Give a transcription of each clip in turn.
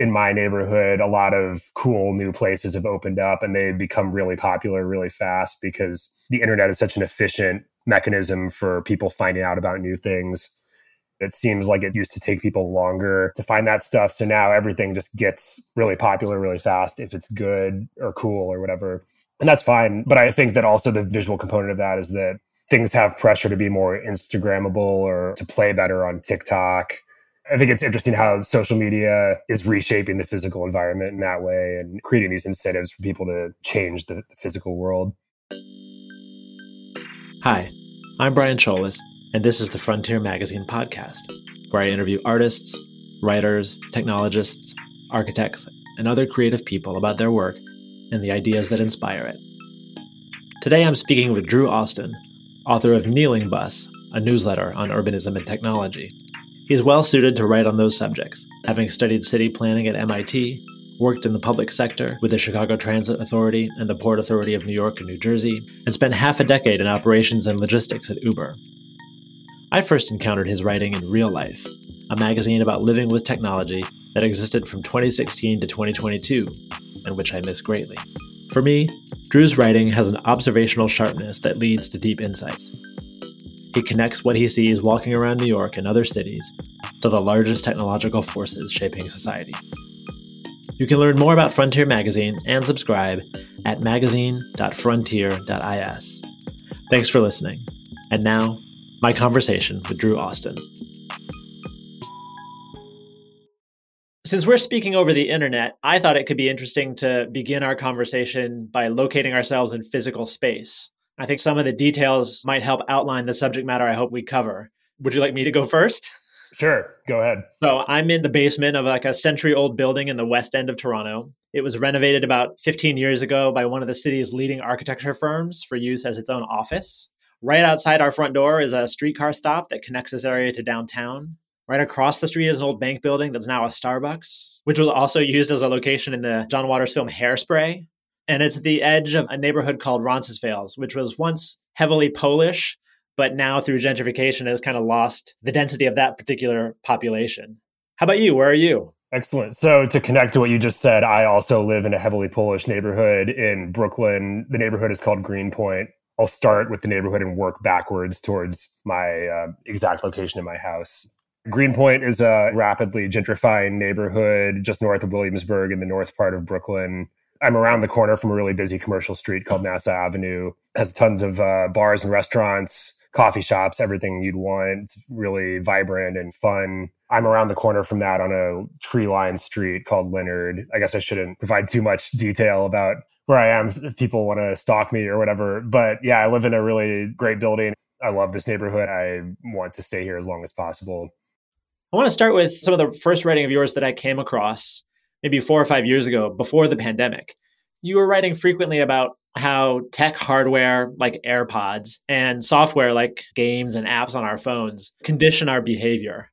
in my neighborhood, a lot of cool new places have opened up and they become really popular really fast because the internet is such an efficient mechanism for people finding out about new things. It seems like it used to take people longer to find that stuff. So now everything just gets really popular really fast if it's good or cool or whatever. And that's fine. But I think that also the visual component of that is that things have pressure to be more Instagrammable or to play better on TikTok I think it's interesting how social media is reshaping the physical environment in that way and creating these incentives for people to change the, the physical world. Hi, I'm Brian Cholis, and this is the Frontier Magazine podcast, where I interview artists, writers, technologists, architects, and other creative people about their work and the ideas that inspire it. Today I'm speaking with Drew Austin, author of Kneeling Bus, a newsletter on urbanism and technology he is well suited to write on those subjects, having studied city planning at MIT, worked in the public sector with the Chicago Transit Authority and the Port Authority of New York and New Jersey, and spent half a decade in operations and logistics at Uber. I first encountered his writing in Real Life, a magazine about living with technology that existed from 2016 to 2022, and which I miss greatly. For me, Drew's writing has an observational sharpness that leads to deep insights. He connects what he sees walking around New York and other cities to the largest technological forces shaping society. You can learn more about Frontier Magazine and subscribe at magazine.frontier.is. Thanks for listening. And now, my conversation with Drew Austin. Since we're speaking over the internet, I thought it could be interesting to begin our conversation by locating ourselves in physical space. I think some of the details might help outline the subject matter I hope we cover. Would you like me to go first? Sure, go ahead. So I'm in the basement of like a century old building in the west end of Toronto. It was renovated about 15 years ago by one of the city's leading architecture firms for use as its own office. Right outside our front door is a streetcar stop that connects this area to downtown. Right across the street is an old bank building that's now a Starbucks, which was also used as a location in the John Waters film Hairspray, and it's at the edge of a neighborhood called Roncesvalles, which was once heavily Polish, but now through gentrification it has kind of lost the density of that particular population. How about you? Where are you? Excellent. So, to connect to what you just said, I also live in a heavily Polish neighborhood in Brooklyn. The neighborhood is called Greenpoint. I'll start with the neighborhood and work backwards towards my uh, exact location in my house. Greenpoint is a rapidly gentrifying neighborhood just north of Williamsburg in the north part of Brooklyn. I'm around the corner from a really busy commercial street called Nassau Avenue. It has tons of uh, bars and restaurants, coffee shops, everything you'd want. It's really vibrant and fun. I'm around the corner from that on a tree lined street called Leonard. I guess I shouldn't provide too much detail about where I am if people want to stalk me or whatever. But yeah, I live in a really great building. I love this neighborhood. I want to stay here as long as possible. I want to start with some of the first writing of yours that I came across maybe four or five years ago before the pandemic, you were writing frequently about how tech hardware like AirPods and software like games and apps on our phones condition our behavior.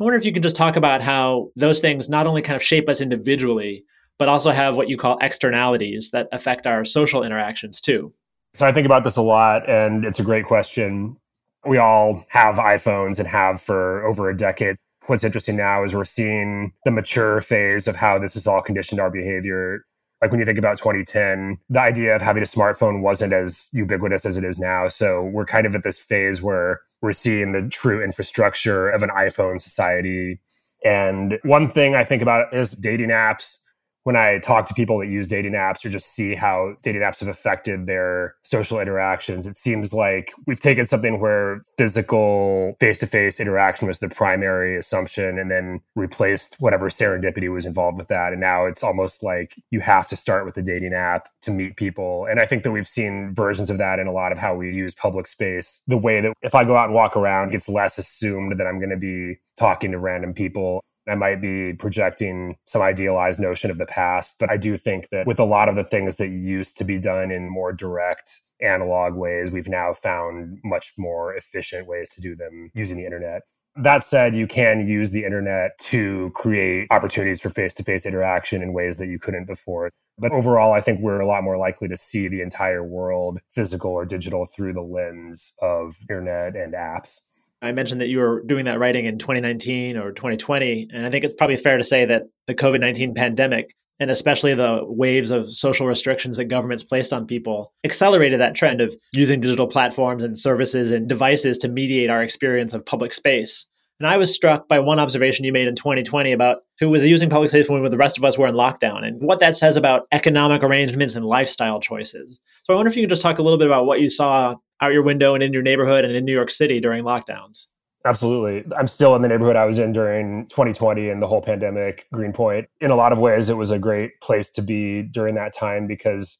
I wonder if you can just talk about how those things not only kind of shape us individually, but also have what you call externalities that affect our social interactions too. So I think about this a lot, and it's a great question. We all have iPhones and have for over a decade what's interesting now is we're seeing the mature phase of how this has all conditioned our behavior. Like when you think about 2010, the idea of having a smartphone wasn't as ubiquitous as it is now. So we're kind of at this phase where we're seeing the true infrastructure of an iPhone society. And one thing I think about is dating apps when I talk to people that use dating apps or just see how dating apps have affected their social interactions, it seems like we've taken something where physical face to face interaction was the primary assumption and then replaced whatever serendipity was involved with that. And now it's almost like you have to start with a dating app to meet people. And I think that we've seen versions of that in a lot of how we use public space. The way that if I go out and walk around, it's less assumed that I'm going to be talking to random people I might be projecting some idealized notion of the past, but I do think that with a lot of the things that used to be done in more direct analog ways, we've now found much more efficient ways to do them using the internet. That said, you can use the internet to create opportunities for face to face interaction in ways that you couldn't before. But overall, I think we're a lot more likely to see the entire world, physical or digital, through the lens of internet and apps. I mentioned that you were doing that writing in 2019 or 2020. And I think it's probably fair to say that the COVID 19 pandemic and especially the waves of social restrictions that governments placed on people accelerated that trend of using digital platforms and services and devices to mediate our experience of public space. And I was struck by one observation you made in 2020 about who was using public space when the rest of us were in lockdown and what that says about economic arrangements and lifestyle choices. So I wonder if you could just talk a little bit about what you saw out your window and in your neighborhood and in New York City during lockdowns. Absolutely. I'm still in the neighborhood I was in during 2020 and the whole pandemic, Greenpoint. In a lot of ways, it was a great place to be during that time because,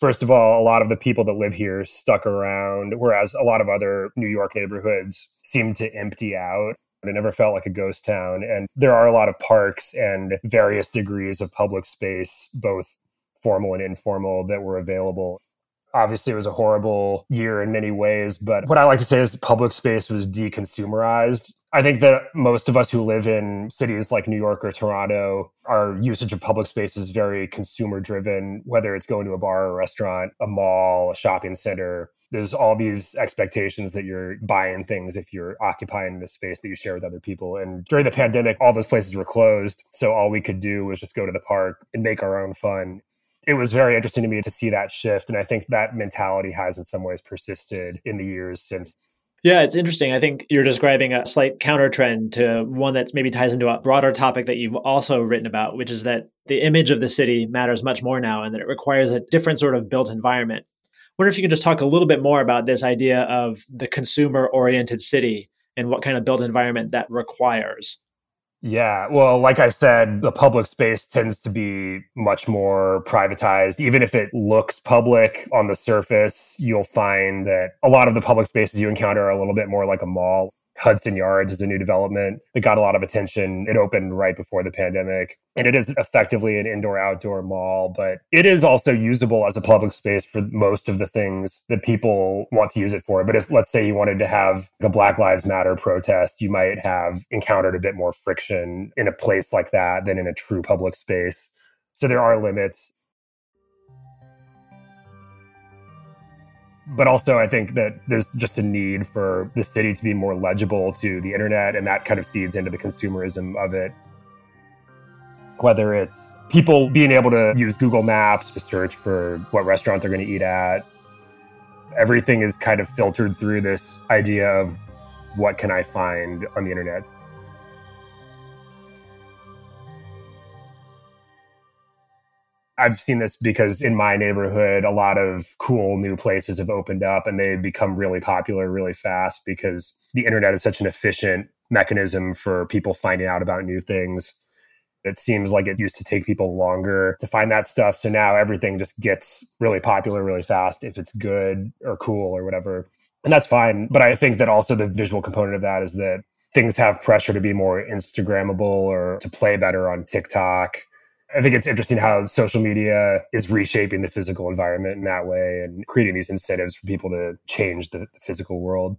first of all, a lot of the people that live here stuck around, whereas a lot of other New York neighborhoods seemed to empty out. It never felt like a ghost town. And there are a lot of parks and various degrees of public space, both formal and informal, that were available obviously it was a horrible year in many ways but what i like to say is public space was deconsumerized. I think that most of us who live in cities like new york or toronto our usage of public space is very consumer driven whether it's going to a bar or a restaurant a mall a shopping center. There's all these expectations that you're buying things if you're occupying the space that you share with other people. And during the pandemic all those places were closed so all we could do was just go to the park and make our own fun it was very interesting to me to see that shift. And I think that mentality has in some ways persisted in the years since. Yeah, it's interesting. I think you're describing a slight counter trend to one that maybe ties into a broader topic that you've also written about, which is that the image of the city matters much more now and that it requires a different sort of built environment. I wonder if you can just talk a little bit more about this idea of the consumer oriented city and what kind of built environment that requires. Yeah, well, like I said, the public space tends to be much more privatized. Even if it looks public on the surface, you'll find that a lot of the public spaces you encounter are a little bit more like a mall. Hudson Yards is a new development that got a lot of attention. It opened right before the pandemic. And it is effectively an indoor outdoor mall, but it is also usable as a public space for most of the things that people want to use it for. But if, let's say, you wanted to have a Black Lives Matter protest, you might have encountered a bit more friction in a place like that than in a true public space. So there are limits. But also I think that there's just a need for the city to be more legible to the internet, and that kind of feeds into the consumerism of it. Whether it's people being able to use Google Maps to search for what restaurant they're going to eat at, everything is kind of filtered through this idea of what can I find on the internet. I've seen this because in my neighborhood, a lot of cool new places have opened up and they've become really popular really fast because the internet is such an efficient mechanism for people finding out about new things. It seems like it used to take people longer to find that stuff. So now everything just gets really popular really fast if it's good or cool or whatever. And that's fine. But I think that also the visual component of that is that things have pressure to be more Instagrammable or to play better on TikTok I think it's interesting how social media is reshaping the physical environment in that way and creating these incentives for people to change the, the physical world.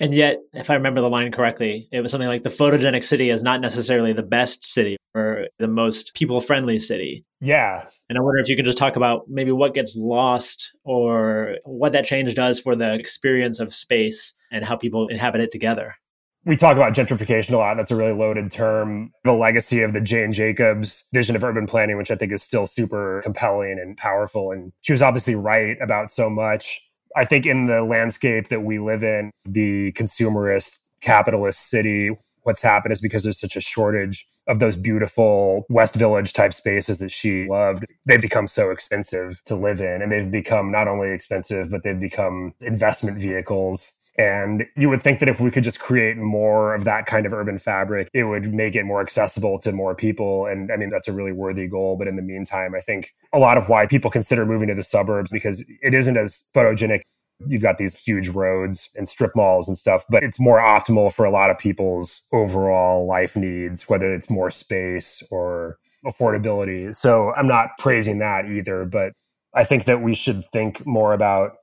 And yet, if I remember the line correctly, it was something like the photogenic city is not necessarily the best city or the most people friendly city. Yeah. And I wonder if you could just talk about maybe what gets lost or what that change does for the experience of space and how people inhabit it together we talk about gentrification a lot. That's a really loaded term. The legacy of the Jane Jacobs vision of urban planning, which I think is still super compelling and powerful. And she was obviously right about so much. I think in the landscape that we live in, the consumerist capitalist city, what's happened is because there's such a shortage of those beautiful West Village type spaces that she loved. They've become so expensive to live in. And they've become not only expensive, but they've become investment vehicles and you would think that if we could just create more of that kind of urban fabric, it would make it more accessible to more people. And I mean, that's a really worthy goal. But in the meantime, I think a lot of why people consider moving to the suburbs because it isn't as photogenic. You've got these huge roads and strip malls and stuff, but it's more optimal for a lot of people's overall life needs, whether it's more space or affordability. So I'm not praising that either, but I think that we should think more about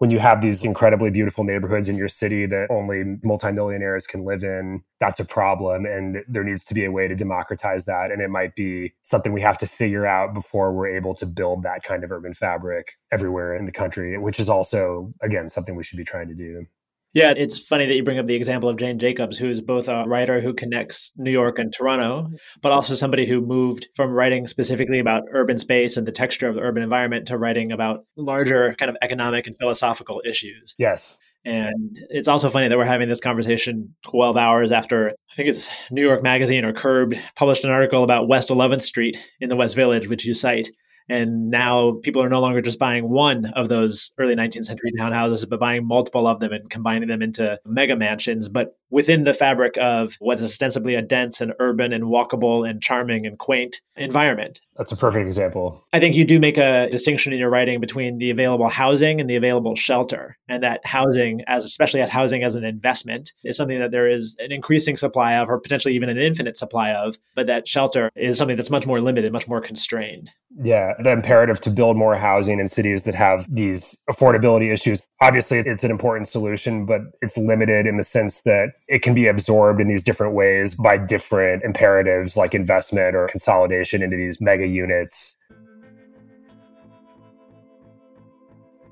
when you have these incredibly beautiful neighborhoods in your city that only multimillionaires can live in, that's a problem. And there needs to be a way to democratize that. And it might be something we have to figure out before we're able to build that kind of urban fabric everywhere in the country, which is also, again, something we should be trying to do. Yeah, it's funny that you bring up the example of Jane Jacobs, who is both a writer who connects New York and Toronto, mm-hmm. but also somebody who moved from writing specifically about urban space and the texture of the urban environment to writing about larger kind of economic and philosophical issues. Yes. And it's also funny that we're having this conversation 12 hours after, I think it's New York Magazine or Curbed published an article about West 11th Street in the West Village, which you cite. And now people are no longer just buying one of those early 19th century townhouses, but buying multiple of them and combining them into mega mansions. But within the fabric of what is ostensibly a dense and urban and walkable and charming and quaint environment. That's a perfect example. I think you do make a distinction in your writing between the available housing and the available shelter. And that housing, as especially as housing as an investment, is something that there is an increasing supply of, or potentially even an infinite supply of. But that shelter is something that's much more limited, much more constrained. Yeah, the imperative to build more housing in cities that have these affordability issues. Obviously, it's an important solution, but it's limited in the sense that it can be absorbed in these different ways by different imperatives like investment or consolidation into these mega units.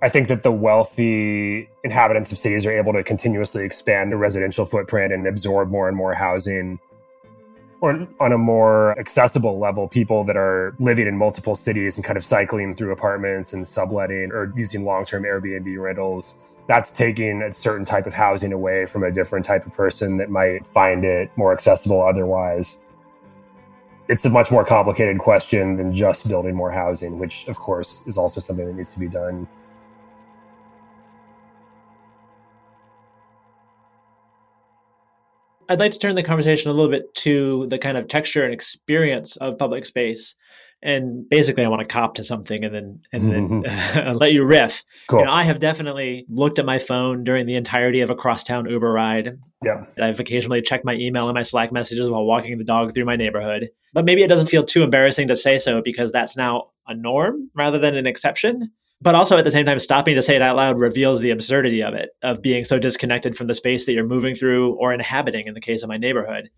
I think that the wealthy inhabitants of cities are able to continuously expand their residential footprint and absorb more and more housing. Or on a more accessible level, people that are living in multiple cities and kind of cycling through apartments and subletting or using long term Airbnb rentals that's taking a certain type of housing away from a different type of person that might find it more accessible otherwise. It's a much more complicated question than just building more housing, which, of course, is also something that needs to be done. I'd like to turn the conversation a little bit to the kind of texture and experience of public space and basically I want to cop to something and then and then let you riff. Cool. You know, I have definitely looked at my phone during the entirety of a crosstown Uber ride. Yeah. I've occasionally checked my email and my Slack messages while walking the dog through my neighborhood. But maybe it doesn't feel too embarrassing to say so because that's now a norm rather than an exception. But also at the same time, stopping to say it out loud reveals the absurdity of it, of being so disconnected from the space that you're moving through or inhabiting in the case of my neighborhood.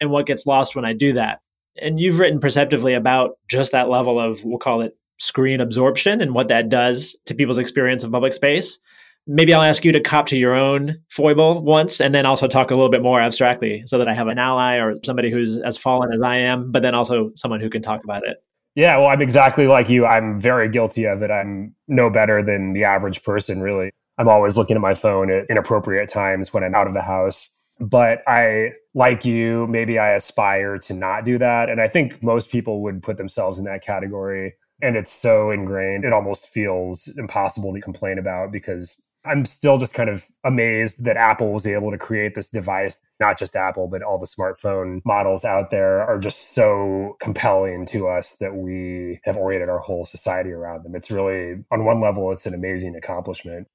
And what gets lost when I do that and you've written perceptively about just that level of, we'll call it screen absorption and what that does to people's experience of public space. Maybe I'll ask you to cop to your own foible once and then also talk a little bit more abstractly so that I have an ally or somebody who's as fallen as I am, but then also someone who can talk about it. Yeah, well, I'm exactly like you. I'm very guilty of it. I'm no better than the average person, really. I'm always looking at my phone at inappropriate times when I'm out of the house. But I, like you, maybe I aspire to not do that. And I think most people would put themselves in that category. And it's so ingrained, it almost feels impossible to complain about because I'm still just kind of amazed that Apple was able to create this device. Not just Apple, but all the smartphone models out there are just so compelling to us that we have oriented our whole society around them. It's really, on one level, it's an amazing accomplishment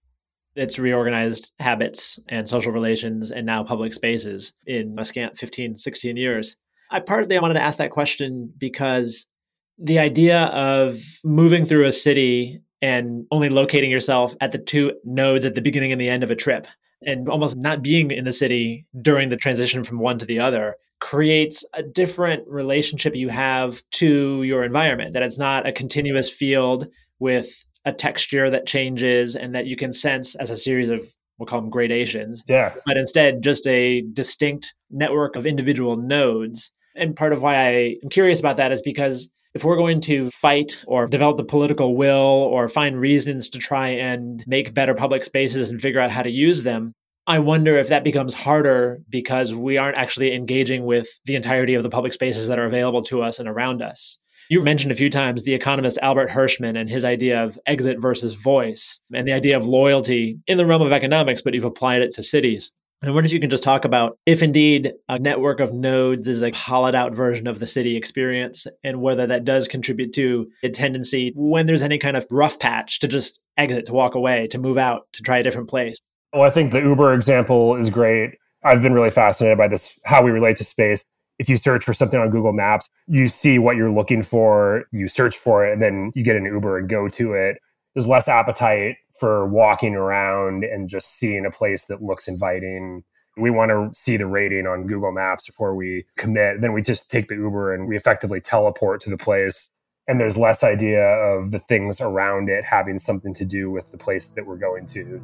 it's reorganized habits and social relations and now public spaces in a scant 15, 16 years. I partly I wanted to ask that question because the idea of moving through a city and only locating yourself at the two nodes at the beginning and the end of a trip and almost not being in the city during the transition from one to the other creates a different relationship you have to your environment that it's not a continuous field with a texture that changes and that you can sense as a series of we'll call them gradations. Yeah. But instead, just a distinct network of individual nodes. And part of why I am curious about that is because if we're going to fight or develop the political will or find reasons to try and make better public spaces and figure out how to use them, I wonder if that becomes harder because we aren't actually engaging with the entirety of the public spaces that are available to us and around us. You've mentioned a few times the economist Albert Hirschman and his idea of exit versus voice and the idea of loyalty in the realm of economics, but you've applied it to cities. I wonder if you can just talk about if indeed a network of nodes is a hollowed out version of the city experience and whether that does contribute to a tendency when there's any kind of rough patch to just exit, to walk away, to move out, to try a different place. Well, I think the Uber example is great. I've been really fascinated by this, how we relate to space if you search for something on Google Maps, you see what you're looking for, you search for it, and then you get an Uber and go to it. There's less appetite for walking around and just seeing a place that looks inviting. We want to see the rating on Google Maps before we commit. Then we just take the Uber and we effectively teleport to the place. And there's less idea of the things around it having something to do with the place that we're going to.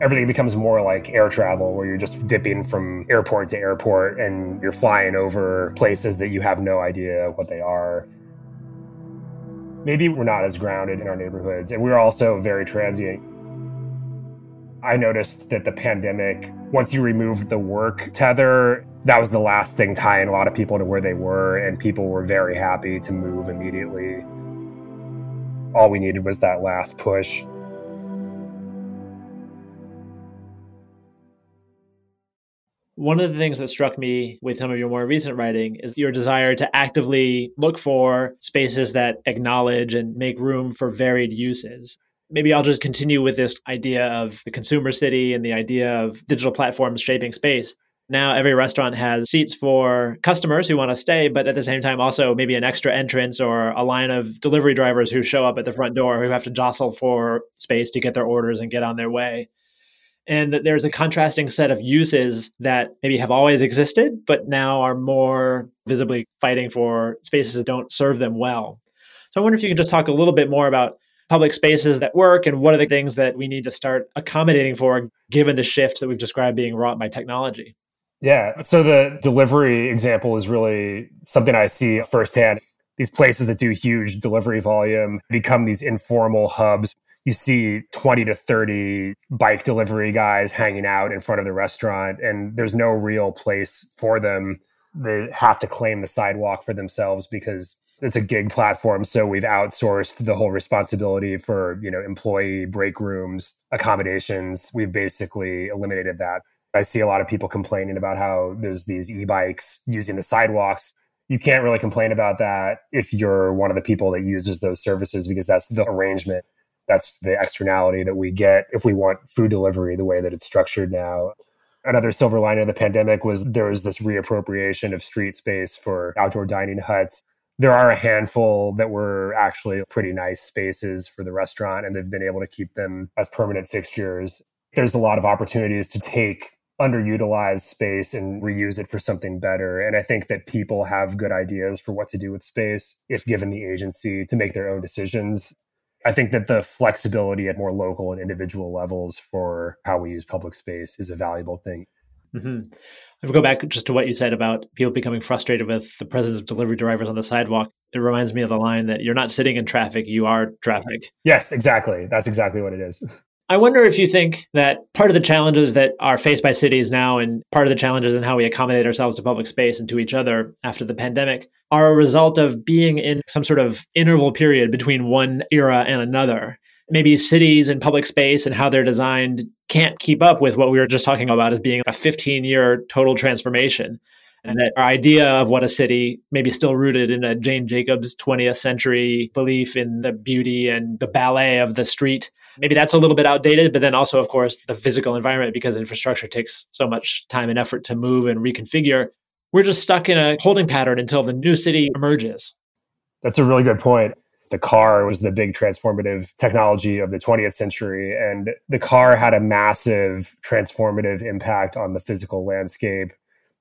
Everything becomes more like air travel where you're just dipping from airport to airport and you're flying over places that you have no idea what they are. Maybe we're not as grounded in our neighborhoods and we're also very transient. I noticed that the pandemic, once you removed the work tether, that was the last thing tying a lot of people to where they were, and people were very happy to move immediately. All we needed was that last push. One of the things that struck me with some of your more recent writing is your desire to actively look for spaces that acknowledge and make room for varied uses. Maybe I'll just continue with this idea of the consumer city and the idea of digital platforms shaping space. Now, every restaurant has seats for customers who want to stay, but at the same time, also maybe an extra entrance or a line of delivery drivers who show up at the front door who have to jostle for space to get their orders and get on their way and that there's a contrasting set of uses that maybe have always existed, but now are more visibly fighting for spaces that don't serve them well. So I wonder if you could just talk a little bit more about public spaces that work and what are the things that we need to start accommodating for given the shifts that we've described being wrought by technology. Yeah. So the delivery example is really something I see firsthand. These places that do huge delivery volume become these informal hubs you see 20 to 30 bike delivery guys hanging out in front of the restaurant and there's no real place for them. They have to claim the sidewalk for themselves because it's a gig platform so we've outsourced the whole responsibility for you know employee break rooms accommodations. We've basically eliminated that. I see a lot of people complaining about how there's these e-bikes using the sidewalks. You can't really complain about that if you're one of the people that uses those services because that's the arrangement that's the externality that we get if we want food delivery the way that it's structured now. Another silver lining of the pandemic was there was this reappropriation of street space for outdoor dining huts. There are a handful that were actually pretty nice spaces for the restaurant, and they've been able to keep them as permanent fixtures. There's a lot of opportunities to take underutilized space and reuse it for something better. And I think that people have good ideas for what to do with space if given the agency to make their own decisions. I think that the flexibility at more local and individual levels for how we use public space is a valuable thing. Mm-hmm. If we go back just to what you said about people becoming frustrated with the presence of delivery drivers on the sidewalk, it reminds me of the line that you're not sitting in traffic, you are traffic. Yes, exactly. That's exactly what it is. I wonder if you think that part of the challenges that are faced by cities now and part of the challenges in how we accommodate ourselves to public space and to each other after the pandemic are a result of being in some sort of interval period between one era and another. Maybe cities and public space and how they're designed can't keep up with what we were just talking about as being a 15 year total transformation. And that our idea of what a city maybe still rooted in a Jane Jacobs 20th century belief in the beauty and the ballet of the street maybe that's a little bit outdated but then also of course the physical environment because infrastructure takes so much time and effort to move and reconfigure. We're just stuck in a holding pattern until the new city emerges. That's a really good point. The car was the big transformative technology of the 20th century and the car had a massive transformative impact on the physical landscape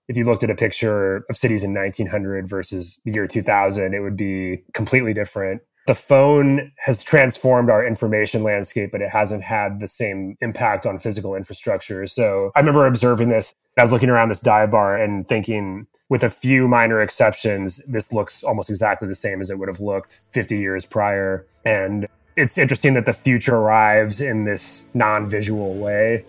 if you looked at a picture of cities in 1900 versus the year 2000 it would be completely different the phone has transformed our information landscape, but it hasn't had the same impact on physical infrastructure. So I remember observing this. I was looking around this dive bar and thinking, with a few minor exceptions, this looks almost exactly the same as it would have looked 50 years prior. And it's interesting that the future arrives in this non visual way.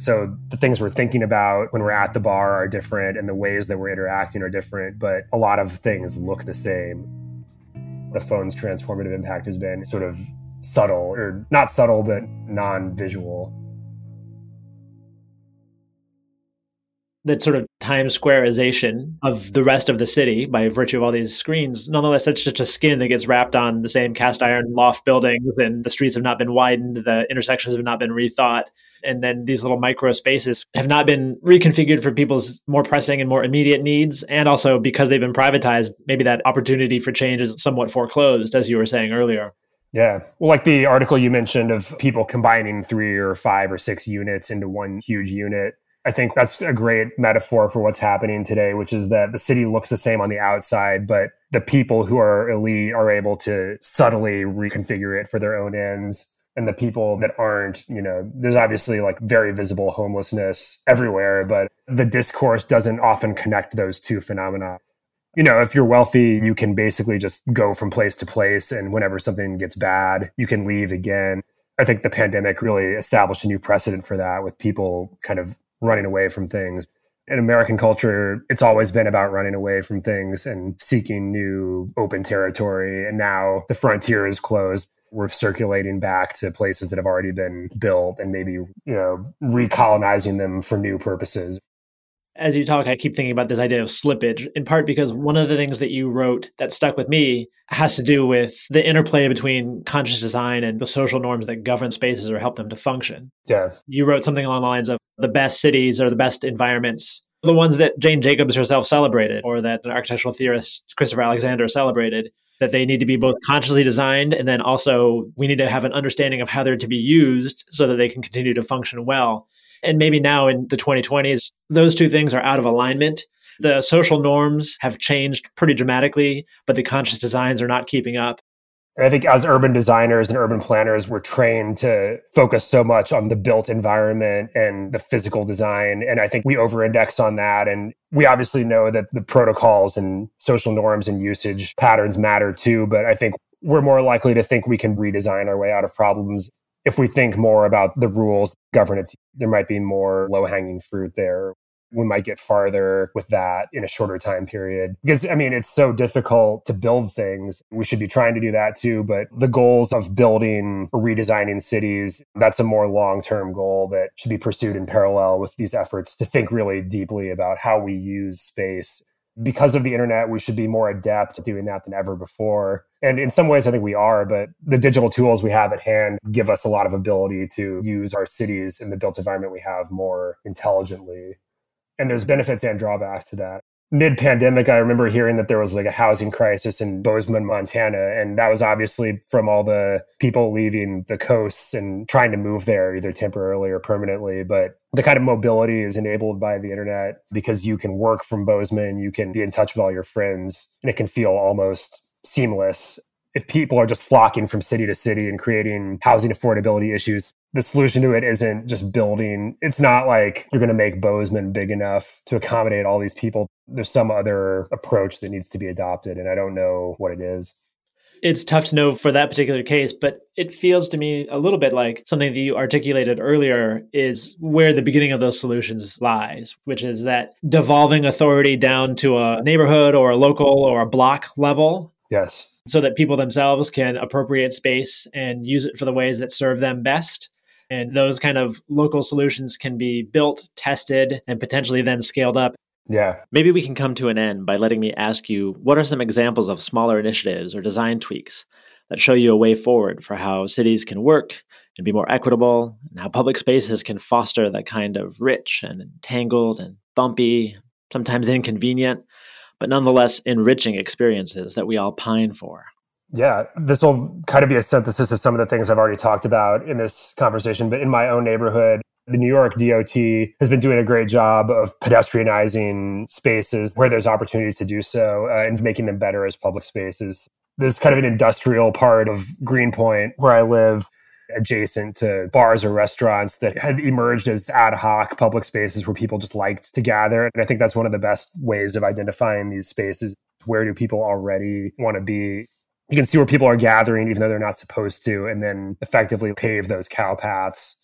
So the things we're thinking about when we're at the bar are different and the ways that we're interacting are different, but a lot of things look the same. The phone's transformative impact has been sort of subtle, or not subtle, but non visual. That sort of Times Squareization of the rest of the city by virtue of all these screens. Nonetheless, it's just a skin that gets wrapped on the same cast iron loft buildings, and the streets have not been widened, the intersections have not been rethought, and then these little micro spaces have not been reconfigured for people's more pressing and more immediate needs. And also because they've been privatized, maybe that opportunity for change is somewhat foreclosed, as you were saying earlier. Yeah. Well, like the article you mentioned of people combining three or five or six units into one huge unit I think that's a great metaphor for what's happening today, which is that the city looks the same on the outside, but the people who are elite are able to subtly reconfigure it for their own ends. And the people that aren't, you know, there's obviously like very visible homelessness everywhere, but the discourse doesn't often connect those two phenomena you know, if you're wealthy, you can basically just go from place to place. And whenever something gets bad, you can leave again. I think the pandemic really established a new precedent for that with people kind of running away from things. In American culture, it's always been about running away from things and seeking new open territory. And now the frontier is closed. We're circulating back to places that have already been built and maybe, you know, recolonizing them for new purposes as you talk, I keep thinking about this idea of slippage, in part because one of the things that you wrote that stuck with me has to do with the interplay between conscious design and the social norms that govern spaces or help them to function. Yeah. You wrote something along the lines of the best cities or the best environments, the ones that Jane Jacobs herself celebrated, or that an architectural theorist, Christopher Alexander, celebrated. That they need to be both consciously designed and then also we need to have an understanding of how they're to be used so that they can continue to function well. And maybe now in the 2020s, those two things are out of alignment. The social norms have changed pretty dramatically, but the conscious designs are not keeping up. I think as urban designers and urban planners, we're trained to focus so much on the built environment and the physical design. And I think we over index on that. And we obviously know that the protocols and social norms and usage patterns matter too. But I think we're more likely to think we can redesign our way out of problems if we think more about the rules, governance, there might be more low hanging fruit there. We might get farther with that in a shorter time period. Because, I mean, it's so difficult to build things. We should be trying to do that too. But the goals of building or redesigning cities, that's a more long term goal that should be pursued in parallel with these efforts to think really deeply about how we use space because of the internet, we should be more adept at doing that than ever before. And in some ways, I think we are, but the digital tools we have at hand give us a lot of ability to use our cities in the built environment we have more intelligently. And there's benefits and drawbacks to that mid pandemic, I remember hearing that there was like a housing crisis in Bozeman, Montana. And that was obviously from all the people leaving the coasts and trying to move there either temporarily or permanently. But the kind of mobility is enabled by the internet because you can work from Bozeman, you can be in touch with all your friends, and it can feel almost seamless if people are just flocking from city to city and creating housing affordability issues, the solution to it isn't just building. It's not like you're going to make Bozeman big enough to accommodate all these people. There's some other approach that needs to be adopted, and I don't know what it is. It's tough to know for that particular case, but it feels to me a little bit like something that you articulated earlier is where the beginning of those solutions lies, which is that devolving authority down to a neighborhood or a local or a block level. Yes so that people themselves can appropriate space and use it for the ways that serve them best. And those kind of local solutions can be built, tested, and potentially then scaled up. Yeah. Maybe we can come to an end by letting me ask you what are some examples of smaller initiatives or design tweaks that show you a way forward for how cities can work and be more equitable, and how public spaces can foster that kind of rich and entangled and bumpy, sometimes inconvenient, but nonetheless enriching experiences that we all pine for. Yeah, this will kind of be a synthesis of some of the things I've already talked about in this conversation. But in my own neighborhood, the New York DOT has been doing a great job of pedestrianizing spaces where there's opportunities to do so uh, and making them better as public spaces. There's kind of an industrial part of Greenpoint where I live adjacent to bars or restaurants that had emerged as ad hoc public spaces where people just liked to gather. And I think that's one of the best ways of identifying these spaces. Where do people already want to be? You can see where people are gathering, even though they're not supposed to, and then effectively pave those cow paths.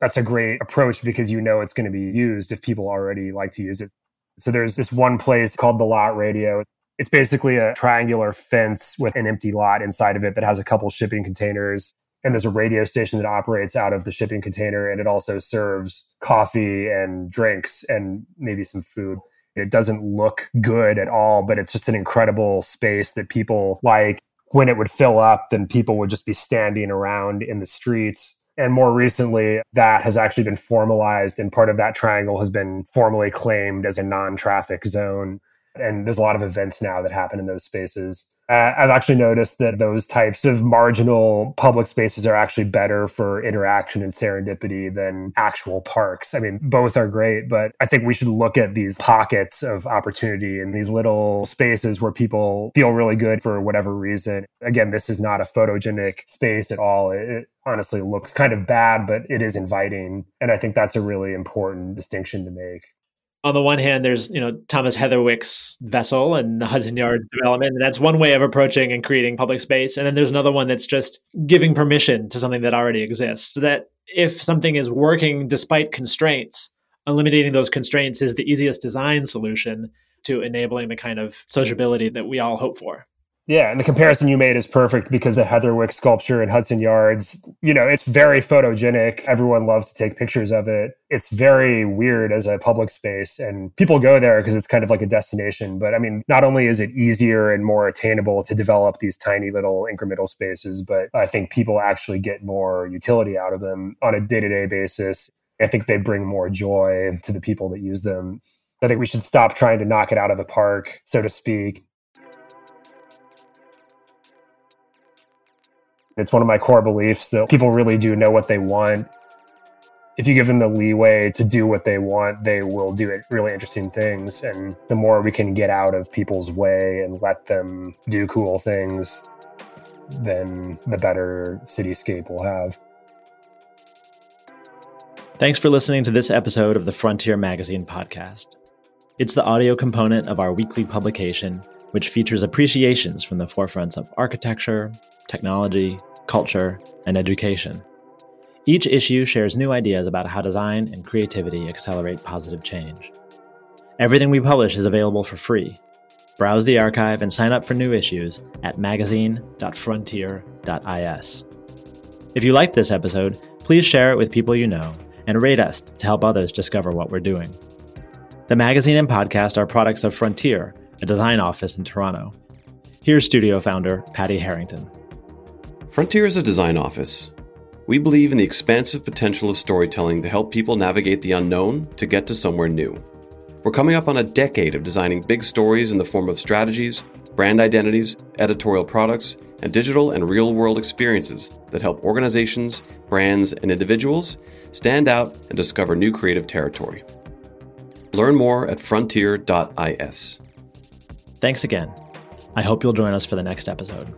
That's a great approach because you know it's going to be used if people already like to use it. So there's this one place called the Lot Radio. It's basically a triangular fence with an empty lot inside of it that has a couple shipping containers and there's a radio station that operates out of the shipping container and it also serves coffee and drinks and maybe some food it doesn't look good at all but it's just an incredible space that people like when it would fill up then people would just be standing around in the streets and more recently that has actually been formalized and part of that triangle has been formally claimed as a non-traffic zone. And there's a lot of events now that happen in those spaces Uh, I've actually noticed that those types of marginal public spaces are actually better for interaction and serendipity than actual parks. I mean, both are great, but I think we should look at these pockets of opportunity and these little spaces where people feel really good for whatever reason. Again, this is not a photogenic space at all. It honestly looks kind of bad, but it is inviting. And I think that's a really important distinction to make on the one hand, there's you know Thomas Heatherwick's vessel and the Hudson Yards development, and that's one way of approaching and creating public space. And then there's another one that's just giving permission to something that already exists. So that if something is working despite constraints, eliminating those constraints is the easiest design solution to enabling the kind of sociability that we all hope for. Yeah, and the comparison you made is perfect because the Heatherwick sculpture in Hudson Yards, you know, it's very photogenic. Everyone loves to take pictures of it. It's very weird as a public space, and people go there because it's kind of like a destination. But I mean, not only is it easier and more attainable to develop these tiny little incremental spaces, but I think people actually get more utility out of them on a day to day basis. I think they bring more joy to the people that use them. I think we should stop trying to knock it out of the park, so to speak, It's one of my core beliefs that people really do know what they want. If you give them the leeway to do what they want, they will do really interesting things. And the more we can get out of people's way and let them do cool things, then the better cityscape we'll have. Thanks for listening to this episode of the Frontier Magazine podcast. It's the audio component of our weekly publication, which features appreciations from the forefronts of architecture, technology, culture, and education. Each issue shares new ideas about how design and creativity accelerate positive change. Everything we publish is available for free. Browse the archive and sign up for new issues at magazine.frontier.is. If you liked this episode, please share it with people you know and rate us to help others discover what we're doing. The magazine and podcast are products of Frontier, a design office in Toronto. Here's studio founder Patty Harrington. Frontier is a design office. We believe in the expansive potential of storytelling to help people navigate the unknown to get to somewhere new. We're coming up on a decade of designing big stories in the form of strategies, brand identities, editorial products, and digital and real world experiences that help organizations, brands, and individuals stand out and discover new creative territory. Learn more at frontier.is. Thanks again. I hope you'll join us for the next episode.